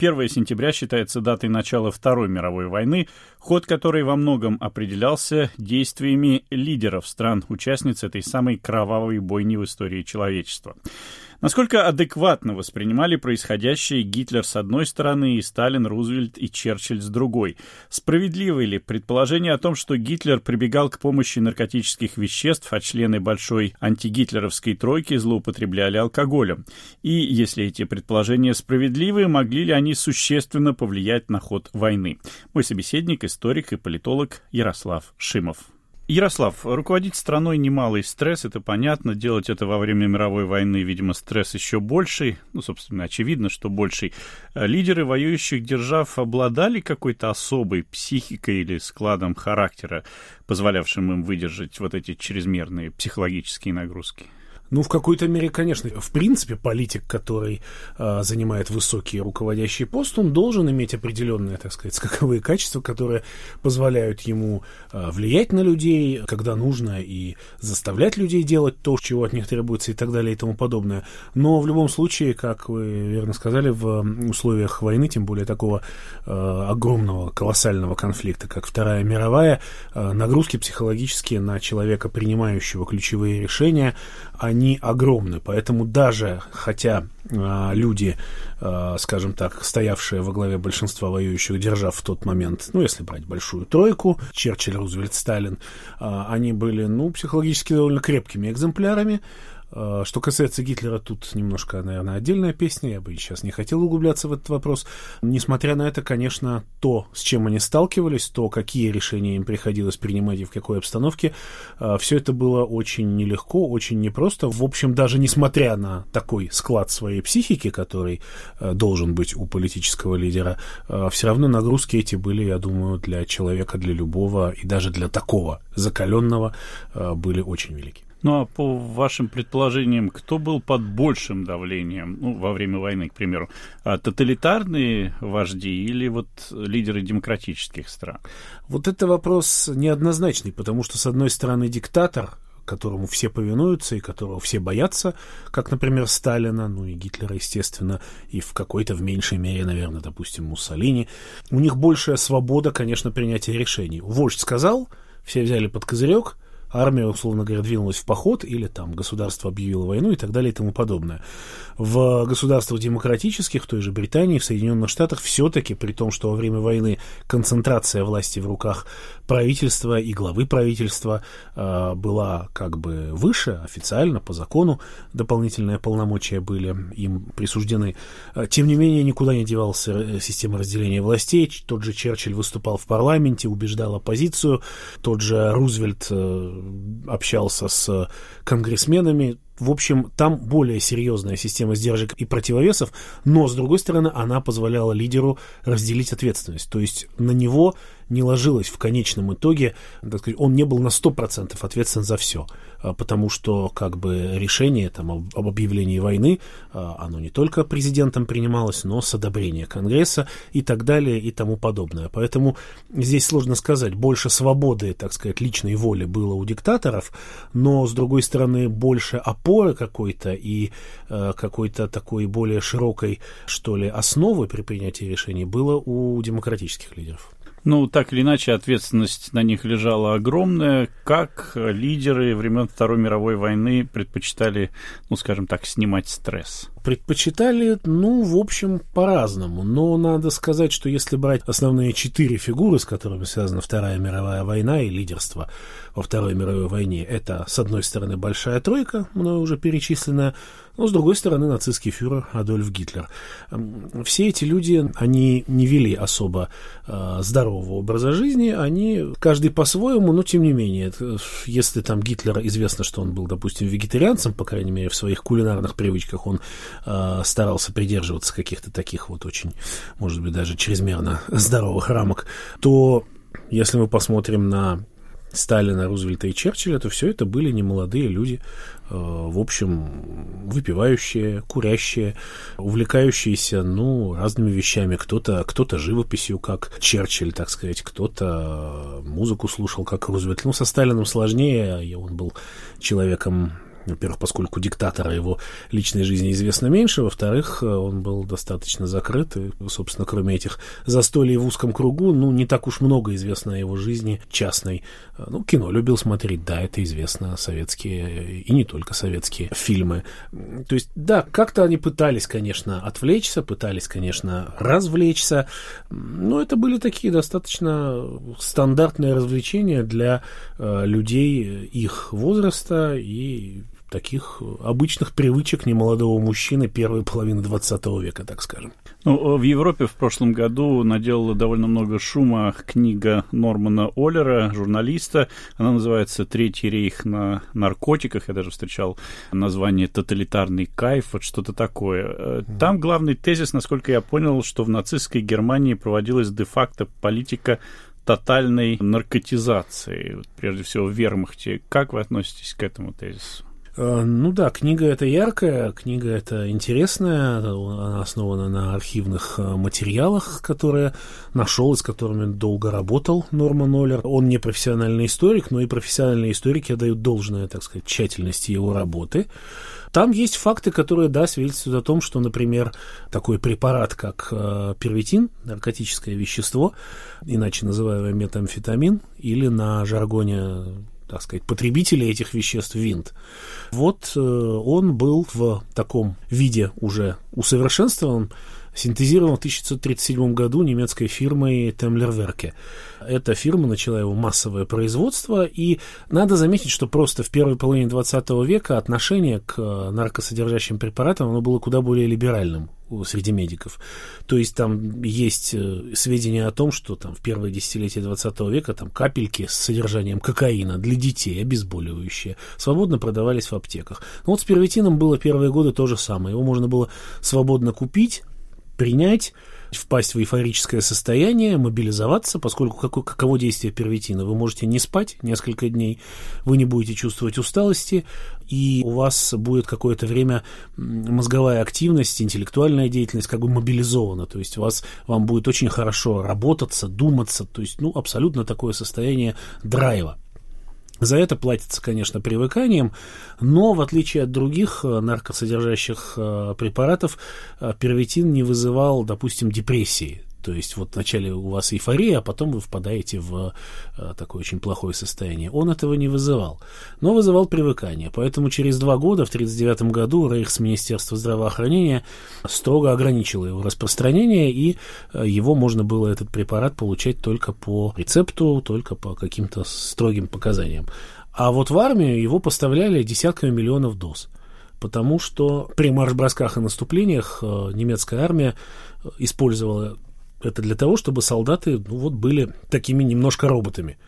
1 сентября считается датой начала Второй мировой войны, ход которой во многом определялся действиями лидеров стран-участниц этой самой кровавой бойни в истории человечества. Насколько адекватно воспринимали происходящее Гитлер с одной стороны и Сталин, Рузвельт и Черчилль с другой? Справедливы ли предположение о том, что Гитлер прибегал к помощи наркотических веществ, а члены большой антигитлеровской тройки злоупотребляли алкоголем? И, если эти предположения справедливы, могли ли они существенно повлиять на ход войны? Мой собеседник, историк и политолог Ярослав Шимов. Ярослав, руководить страной немалый стресс, это понятно. Делать это во время мировой войны, видимо, стресс еще больший. Ну, собственно, очевидно, что больший. Э, лидеры воюющих держав обладали какой-то особой психикой или складом характера, позволявшим им выдержать вот эти чрезмерные психологические нагрузки? Ну, в какой-то мере, конечно. В принципе, политик, который э, занимает высокий руководящий пост, он должен иметь определенные, так сказать, скаковые качества, которые позволяют ему э, влиять на людей, когда нужно, и заставлять людей делать то, чего от них требуется, и так далее, и тому подобное. Но в любом случае, как вы верно сказали, в условиях войны, тем более такого э, огромного, колоссального конфликта, как Вторая мировая, э, нагрузки психологические на человека, принимающего ключевые решения, они огромны. Поэтому даже, хотя э, люди, э, скажем так, стоявшие во главе большинства воюющих держав в тот момент, ну, если брать большую тройку, Черчилль, Рузвельт, Сталин, э, они были, ну, психологически довольно крепкими экземплярами, что касается Гитлера, тут немножко, наверное, отдельная песня. Я бы сейчас не хотел углубляться в этот вопрос. Несмотря на это, конечно, то, с чем они сталкивались, то, какие решения им приходилось принимать и в какой обстановке, э, все это было очень нелегко, очень непросто. В общем, даже несмотря на такой склад своей психики, который э, должен быть у политического лидера, все равно нагрузки эти были, я думаю, для человека, для любого и даже для такого закаленного были очень велики. Ну а по вашим предположениям, кто был под большим давлением ну, во время войны, к примеру? А, тоталитарные вожди или вот лидеры демократических стран? Вот это вопрос неоднозначный, потому что, с одной стороны, диктатор, которому все повинуются и которого все боятся, как, например, Сталина, ну и Гитлера, естественно, и в какой-то в меньшей мере, наверное, допустим, Муссолини. У них большая свобода, конечно, принятия решений. Вождь сказал, все взяли под козырек – армия, условно говоря, двинулась в поход, или там государство объявило войну и так далее и тому подобное. В государствах демократических, в той же Британии, в Соединенных Штатах, все-таки, при том, что во время войны концентрация власти в руках правительства и главы правительства э, была как бы выше, официально, по закону, дополнительные полномочия были им присуждены. Э, тем не менее, никуда не девался э, система разделения властей. Тот же Черчилль выступал в парламенте, убеждал оппозицию. Тот же Рузвельт э, общался с конгрессменами. В общем, там более серьезная система сдержек и противовесов, но, с другой стороны, она позволяла лидеру разделить ответственность. То есть на него не ложилось в конечном итоге, так сказать, он не был на 100% ответственен за все, а, потому что как бы решение там, об, об объявлении войны, а, оно не только президентом принималось, но с одобрения Конгресса и так далее и тому подобное. Поэтому здесь сложно сказать, больше свободы, так сказать, личной воли было у диктаторов, но, с другой стороны, больше опоры какой-то и э, какой-то такой более широкой, что ли, основы при принятии решений было у демократических лидеров. Ну, так или иначе, ответственность на них лежала огромная. Как лидеры времен Второй мировой войны предпочитали, ну, скажем так, снимать стресс? Предпочитали, ну, в общем, по-разному. Но надо сказать, что если брать основные четыре фигуры, с которыми связана Вторая мировая война и лидерство во Второй мировой войне, это, с одной стороны, Большая Тройка, мною уже перечисленная, но, с другой стороны, нацистский фюрер Адольф Гитлер. Все эти люди, они не вели особо э, здорового образа жизни, они, каждый по-своему, но тем не менее, если там Гитлер, известно, что он был, допустим, вегетарианцем, по крайней мере, в своих кулинарных привычках, он э, старался придерживаться каких-то таких вот очень, может быть, даже чрезмерно здоровых рамок, то если мы посмотрим на Сталина, Рузвельта и Черчилля, то все это были немолодые люди, э, в общем, выпивающие, курящие, увлекающиеся, ну, разными вещами. Кто-то кто живописью, как Черчилль, так сказать, кто-то музыку слушал, как Рузвельт. Ну, со Сталином сложнее, он был человеком Во-первых, поскольку диктатора его личной жизни известно меньше. Во-вторых, он был достаточно закрыт. И, собственно, кроме этих застолий в узком кругу, ну, не так уж много известно о его жизни частной. Ну, кино любил смотреть, да, это известно. Советские и не только советские фильмы. То есть, да, как-то они пытались, конечно, отвлечься, пытались, конечно, развлечься. Но это были такие достаточно стандартные развлечения для э, людей их возраста и таких обычных привычек немолодого мужчины первой половины 20 века, так скажем. Ну, в Европе в прошлом году наделала довольно много шума книга Нормана Оллера, журналиста. Она называется «Третий рейх на наркотиках». Я даже встречал название «Тоталитарный кайф», вот что-то такое. Там главный тезис, насколько я понял, что в нацистской Германии проводилась де-факто политика тотальной наркотизации, прежде всего в вермахте. Как вы относитесь к этому тезису? Э, ну да, книга эта яркая, книга эта интересная, она основана на архивных э, материалах, которые нашел и с которыми долго работал Норман Оллер. Он не профессиональный историк, но и профессиональные историки отдают должное, так сказать, тщательности его работы. Там есть факты, которые, да, свидетельствуют о том, что, например, такой препарат, как э, первитин, наркотическое вещество, иначе называемый метамфетамин, или на жаргоне так сказать, потребителей этих веществ винт. Вот э, он был в таком виде уже усовершенствован, синтезирован в 1937 году немецкой фирмой Темлерверке. Эта фирма начала его массовое производство, и надо заметить, что просто в первой половине 20 века отношение к э, наркосодержащим препаратам оно было куда более либеральным среди медиков. То есть там есть э, сведения о том, что там в первое десятилетие 20 века там капельки с содержанием кокаина для детей, обезболивающие, свободно продавались в аптеках. Но вот с первитином было первые годы то же самое. Его можно было свободно купить, принять, впасть в эйфорическое состояние, мобилизоваться, поскольку какое, каково действие первитина? Вы можете не спать несколько дней, вы не будете чувствовать усталости, и у вас будет какое-то время мозговая активность, интеллектуальная деятельность как бы мобилизована, то есть у вас, вам будет очень хорошо работаться, думаться, то есть, ну, абсолютно такое состояние драйва. За это платится, конечно, привыканием, но в отличие от других э, наркосодержащих э, препаратов, э, первитин не вызывал, допустим, депрессии. То есть вот вначале у вас эйфория, а потом вы впадаете в э, такое очень плохое состояние. Он этого не вызывал, но вызывал привыкание. Поэтому через два года, в 1939 году, Рейхсминистерство здравоохранения строго ограничило его распространение, и э, его можно было, этот препарат, получать только по рецепту, только по каким-то строгим показаниям. А вот в армию его поставляли десятками миллионов доз потому что при марш-бросках и наступлениях э, немецкая армия использовала это для того, чтобы солдаты ну, вот, были такими немножко роботами.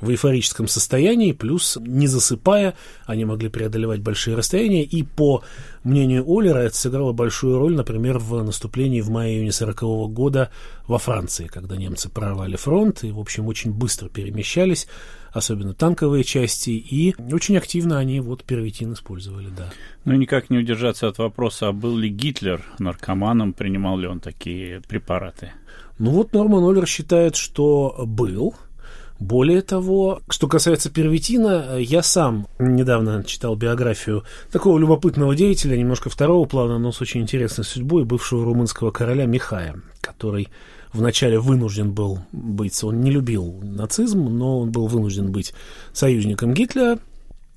В эйфорическом состоянии, плюс не засыпая, они могли преодолевать большие расстояния, и по мнению Оллера это сыграло большую роль, например, в наступлении в мае-июне 40 -го года во Франции, когда немцы прорвали фронт и, в общем, очень быстро перемещались, особенно танковые части, и очень активно они вот первитин использовали, да. Ну никак не удержаться от вопроса, а был ли Гитлер наркоманом, принимал ли он такие препараты? Ну вот Норман Оллер считает, что был, более того, что касается первитина, я сам недавно читал биографию такого любопытного деятеля, немножко второго плана, но с очень интересной судьбой, бывшего румынского короля Михая, который вначале вынужден был быть, он не любил нацизм, но он был вынужден быть союзником Гитлера,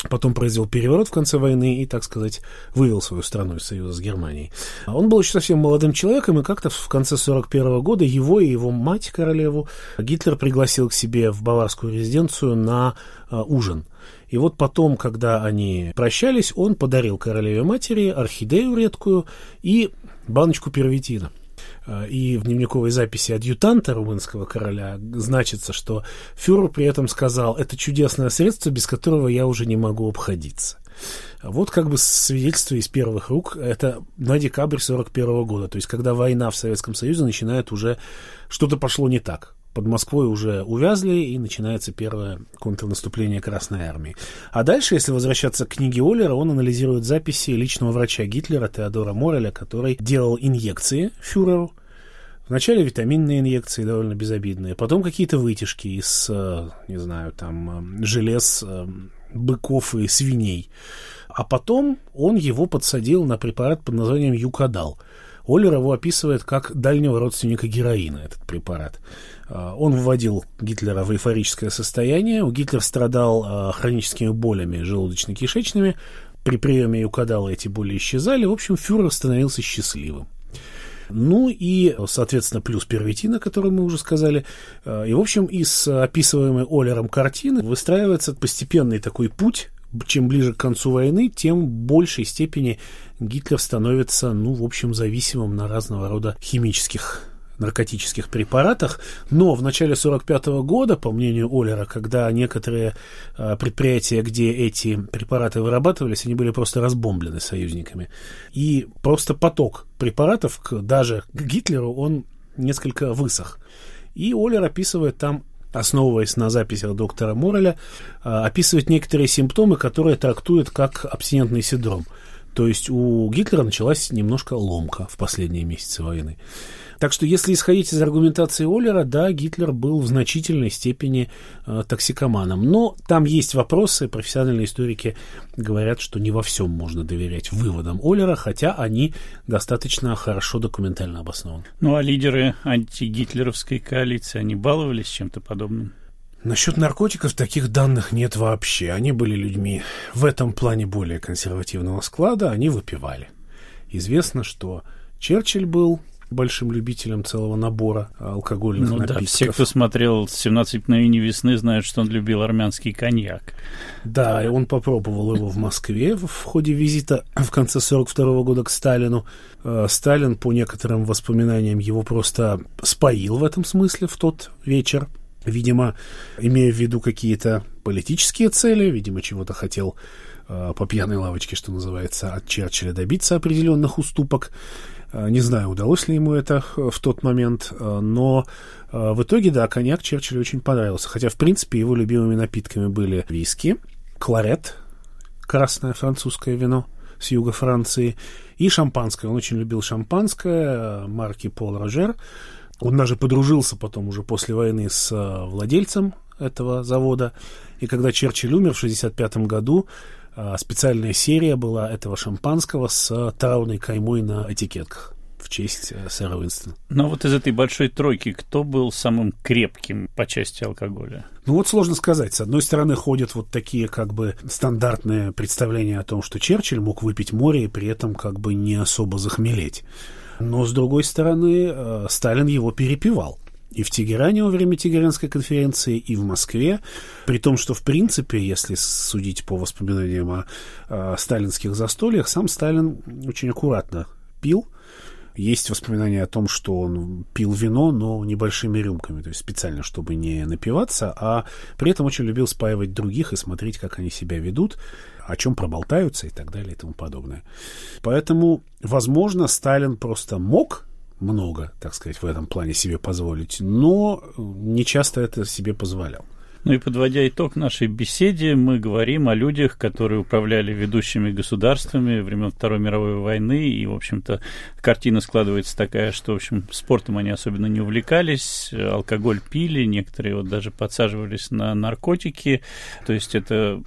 Потом произвел переворот в конце войны и, так сказать, вывел свою страну из союза с Германией. Он был еще совсем молодым человеком, и как-то в конце 41 года его и его мать, королеву, Гитлер пригласил к себе в баварскую резиденцию на uh, ужин. И вот потом, когда они прощались, он подарил королеве матери орхидею редкую и баночку первитина. А, и в дневниковой записи адъютанта румынского короля значится, что фюрер при этом сказал, это чудесное средство, без которого я уже не могу обходиться. Вот как бы свидетельство из первых рук, это на декабрь 41 года, то есть когда война в Советском Союзе начинает уже, что-то пошло не так под Москвой уже увязли, и начинается первое контрнаступление Красной Армии. А дальше, если возвращаться к книге Оллера, он анализирует записи личного врача Гитлера Теодора Мореля, который делал инъекции фюреру, Вначале витаминные инъекции довольно безобидные, потом какие-то вытяжки из, э, не знаю, там, э, желез э, быков и свиней. А потом он его подсадил на препарат под названием Юкадал. Оллер его описывает как дальнего родственника героина, этот препарат. Он вводил Гитлера в эйфорическое состояние. У Гитлера страдал хроническими болями желудочно-кишечными. При приеме Юкадала эти боли исчезали. В общем, фюрер становился счастливым. Ну и, соответственно, плюс первитина, который мы уже сказали. И, в общем, из описываемой Олером картины выстраивается постепенный такой путь чем ближе к концу войны, тем в большей степени Гитлер становится, ну, в общем, зависимым на разного рода химических наркотических препаратах, но в начале 1945 года, по мнению Оллера, когда некоторые э, предприятия, где эти препараты вырабатывались, они были просто разбомблены союзниками. И просто поток препаратов к, даже к Гитлеру, он несколько высох. И Оллер описывает там основываясь на записях доктора Мореля, э, описывает некоторые симптомы, которые трактует как абстинентный синдром. То есть у Гитлера началась немножко ломка в последние месяцы войны. Так что, если исходить из аргументации Оллера, да, Гитлер был в значительной степени э, токсикоманом. Но там есть вопросы, профессиональные историки говорят, что не во всем можно доверять выводам Оллера, хотя они достаточно хорошо документально обоснованы. Ну а лидеры антигитлеровской коалиции, они баловались чем-то подобным? Насчет наркотиков таких данных нет вообще. Они были людьми в этом плане более консервативного склада, они выпивали. Известно, что Черчилль был большим любителем целого набора алкогольных ну, напитков. Да, все, кто смотрел «17 мгновений весны», знают, что он любил армянский коньяк. Да, и он попробовал его в Москве в ходе визита в конце 42 года к Сталину. Э, Сталин, по некоторым воспоминаниям, его просто споил в этом смысле в тот вечер. Видимо, имея в виду какие-то политические цели, видимо, чего-то хотел э, по пьяной лавочке, что называется, от Черчилля добиться определенных уступок. Э, не знаю, удалось ли ему это э, в тот момент, э, но в итоге, да, коньяк Черчиллю очень понравился. Хотя, в принципе, его любимыми напитками были виски, кларет, красное французское вино с юга Франции, и шампанское. Он очень любил шампанское марки Пол Рожер. Он даже подружился потом уже после войны с владельцем этого завода. И когда Черчилль умер в 1965 году, специальная серия была этого шампанского с траурной каймой на этикетках в честь э, сэра Уинстона. Но вот из этой большой тройки кто был самым крепким по части алкоголя? Ну вот сложно сказать. С одной стороны ходят вот такие как бы стандартные представления о том, что Черчилль мог выпить море и при этом как бы не особо захмелеть. Но с другой стороны, э, Сталин его перепивал и в Тегеране во время Тегеранской конференции, и в Москве, при том, что, в принципе, если судить по воспоминаниям о, о сталинских застольях, сам Сталин очень аккуратно пил, есть воспоминания о том, что он пил вино, но небольшими рюмками, то есть специально, чтобы не напиваться, а при этом очень любил спаивать других и смотреть, как они себя ведут, о чем проболтаются и так далее и тому подобное. Поэтому, возможно, Сталин просто мог много, так сказать, в этом плане себе позволить, но не часто это себе позволял. Ну и подводя итог нашей беседе, мы говорим о людях, которые управляли ведущими государствами времен Второй мировой войны, и, в общем-то, картина складывается такая, что, в общем, спортом они особенно не увлекались, алкоголь пили, некоторые вот даже подсаживались на наркотики, то есть это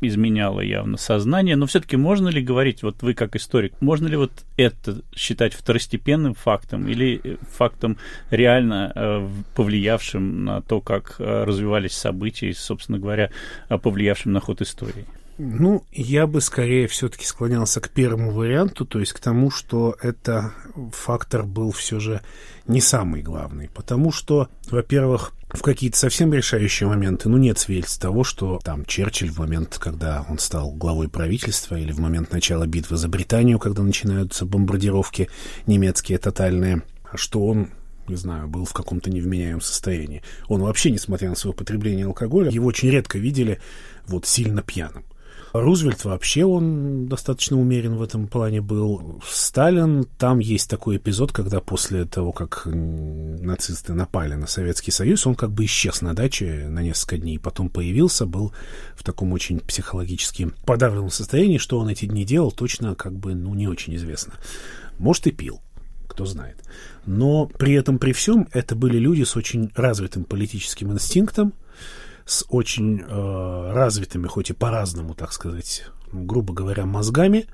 изменяло явно сознание, но все-таки можно ли говорить, вот вы как историк, можно ли вот это считать второстепенным фактом или фактом реально э, повлиявшим на то, как э, развивались событий, собственно говоря, повлиявшим на ход истории? Ну, я бы скорее все-таки склонялся к первому варианту, то есть к тому, что это фактор был все же не самый главный. Потому что, во-первых, в какие-то совсем решающие моменты, ну, нет свидетельств того, что там Черчилль в момент, когда он стал главой правительства, или в момент начала битвы за Британию, когда начинаются бомбардировки немецкие тотальные, что он не знаю, был в каком-то невменяемом состоянии. Он вообще, несмотря на свое потребление алкоголя, его очень редко видели вот сильно пьяным. Рузвельт вообще, он достаточно умерен в этом плане был. Сталин, там есть такой эпизод, когда после того, как нацисты напали на Советский Союз, он как бы исчез на даче на несколько дней, потом появился, был в таком очень психологически подавленном состоянии, что он эти дни делал, точно как бы, ну, не очень известно. Может, и пил кто знает. Но при этом, при всем, это были люди с очень развитым политическим инстинктом, с очень э, развитыми, хоть и по-разному, так сказать, грубо говоря, мозгами.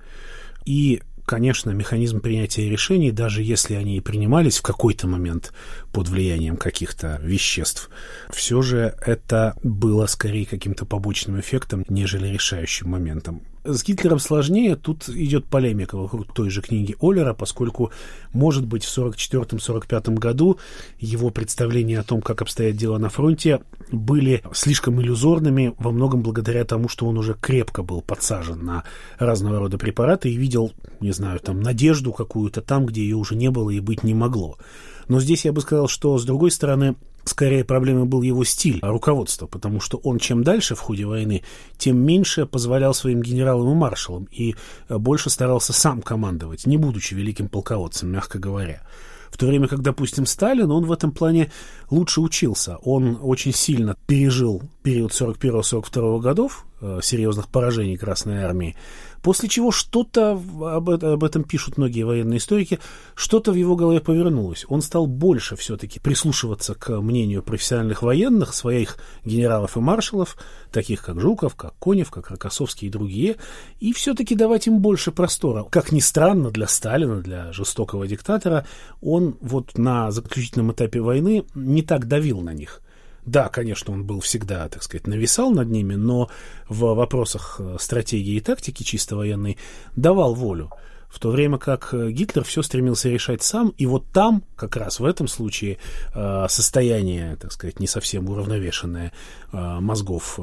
И конечно, механизм принятия решений, даже если они и принимались в какой-то момент под влиянием каких-то веществ, все же это было скорее каким-то побочным эффектом, нежели решающим моментом. С Гитлером сложнее, тут идет полемика вокруг той же книги Оллера, поскольку, может быть, в 1944-1945 году его представления о том, как обстоят дела на фронте, были слишком иллюзорными, во многом благодаря тому, что он уже крепко был подсажен на разного рода препараты и видел, не знаю, там, надежду какую-то там, где ее уже не было и быть не могло. Но здесь я бы сказал, что, с другой стороны, Скорее, проблемой был его стиль руководства, потому что он чем дальше в ходе войны, тем меньше позволял своим генералам и маршалам и э, больше старался сам командовать, не будучи великим полководцем, мягко говоря. В то время как, допустим, Сталин, он в этом плане лучше учился. Он очень сильно пережил период 41-42 годов, э, серьезных поражений Красной Армии, После чего что-то, об, об этом пишут многие военные историки, что-то в его голове повернулось. Он стал больше все-таки прислушиваться к мнению профессиональных военных, своих генералов и маршалов, таких как Жуков, как Конев, как Рокоссовский и другие, и все-таки давать им больше простора. Как ни странно, для Сталина, для жестокого диктатора, он вот на заключительном этапе войны не так давил на них. Да, конечно, он был всегда, так сказать, нависал над ними, но в вопросах э, стратегии и тактики чисто военной давал волю. В то время как э, Гитлер все стремился решать сам, и вот там, как раз в этом случае, э, состояние, так сказать, не совсем уравновешенное мозгов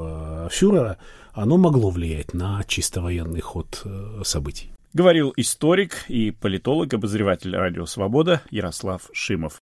фюрера, оно могло влиять на чисто военный ход событий. Говорил историк и политолог, обозреватель «Радио Свобода» Ярослав Шимов.